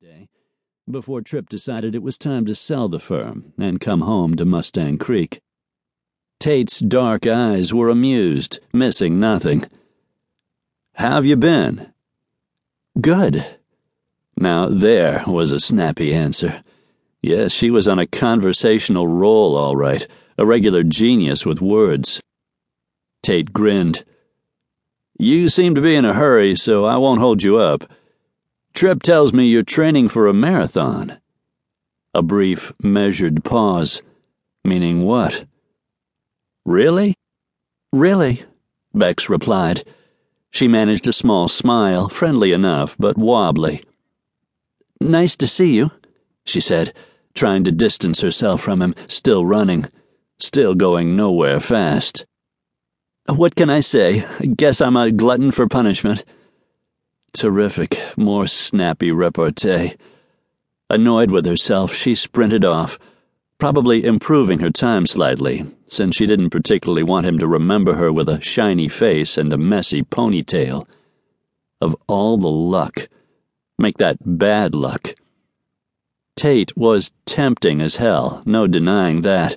day before Tripp decided it was time to sell the firm and come home to Mustang Creek. Tate's dark eyes were amused, missing nothing. How've you been? Good. Now, there was a snappy answer. Yes, she was on a conversational roll, all right, a regular genius with words. Tate grinned. You seem to be in a hurry, so I won't hold you up. Tripp tells me you're training for a marathon. A brief, measured pause. Meaning what? Really? Really, Bex replied. She managed a small smile, friendly enough, but wobbly. Nice to see you, she said, trying to distance herself from him, still running, still going nowhere fast. What can I say? Guess I'm a glutton for punishment. Terrific, more snappy repartee. Annoyed with herself, she sprinted off, probably improving her time slightly, since she didn't particularly want him to remember her with a shiny face and a messy ponytail. Of all the luck, make that bad luck. Tate was tempting as hell, no denying that.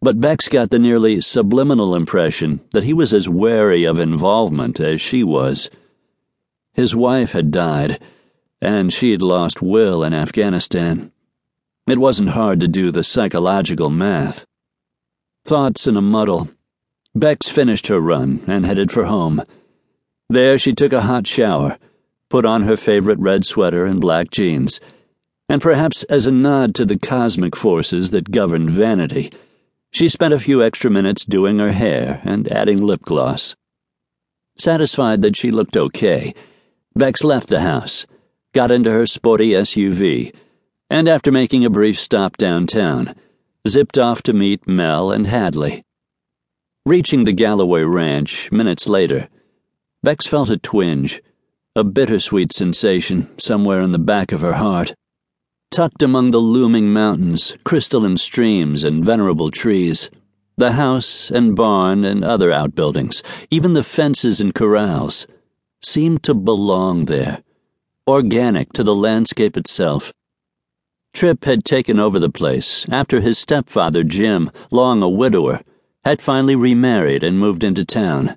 But Bex got the nearly subliminal impression that he was as wary of involvement as she was. His wife had died, and she'd lost Will in Afghanistan. It wasn't hard to do the psychological math. Thoughts in a muddle. Bex finished her run and headed for home. There she took a hot shower, put on her favorite red sweater and black jeans, and perhaps as a nod to the cosmic forces that governed vanity, she spent a few extra minutes doing her hair and adding lip gloss. Satisfied that she looked okay, Bex left the house, got into her sporty SUV, and after making a brief stop downtown, zipped off to meet Mel and Hadleigh. Reaching the Galloway Ranch minutes later, Bex felt a twinge, a bittersweet sensation somewhere in the back of her heart. Tucked among the looming mountains, crystalline streams, and venerable trees, the house and barn and other outbuildings, even the fences and corrals, seemed to belong there, organic to the landscape itself. Tripp had taken over the place after his stepfather, Jim, long a widower, had finally remarried and moved into town.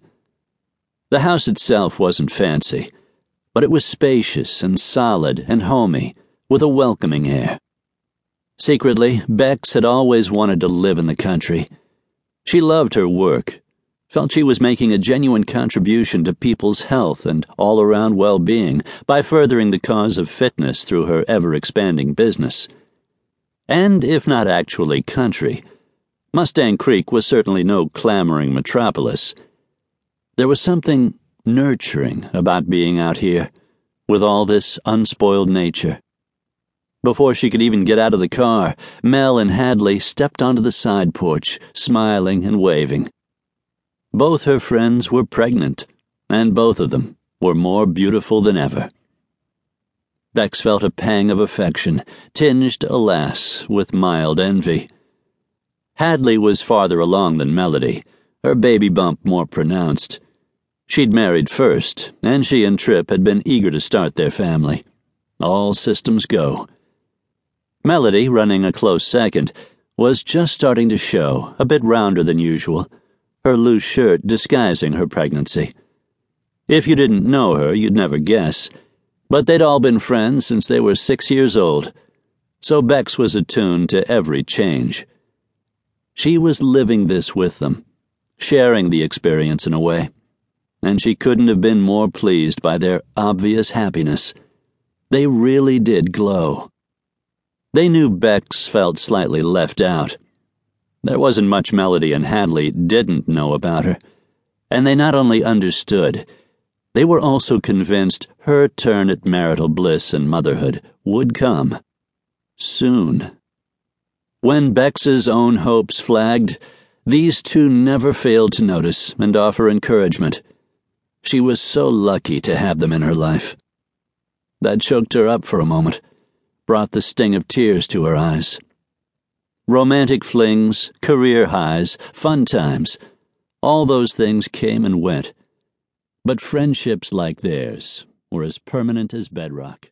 The house itself wasn't fancy, but it was spacious and solid and homey, with a welcoming air. Secretly, Bex had always wanted to live in the country. She loved her work felt she was making a genuine contribution to people's health and all around well being by furthering the cause of fitness through her ever expanding business. And if not actually country, Mustang Creek was certainly no clamoring metropolis. There was something nurturing about being out here, with all this unspoiled nature. Before she could even get out of the car, Mel and Hadleigh stepped onto the side porch, smiling and waving. Both her friends were pregnant, and both of them were more beautiful than ever. Bex felt a pang of affection, tinged, alas, with mild envy. Hadleigh was farther along than Melody, her baby bump more pronounced. She'd married first, and she and Tripp had been eager to start their family. All systems go. Melody, running a close second, was just starting to show, a bit rounder than usual her loose shirt disguising her pregnancy. If you didn't know her, you'd never guess. But they'd all been friends since they were six years old, so Bex was attuned to every change. She was living this with them, sharing the experience in a way, and she couldn't have been more pleased by their obvious happiness. They really did glow. They knew Bex felt slightly left out there wasn't much Melody and Hadleigh didn't know about her, and they not only understood, they were also convinced her turn at marital bliss and motherhood would come. Soon. When Bex's own hopes flagged, these two never failed to notice and offer encouragement. She was so lucky to have them in her life. That choked her up for a moment, brought the sting of tears to her eyes. Romantic flings, career highs, fun times, all those things came and went. But friendships like theirs were as permanent as bedrock.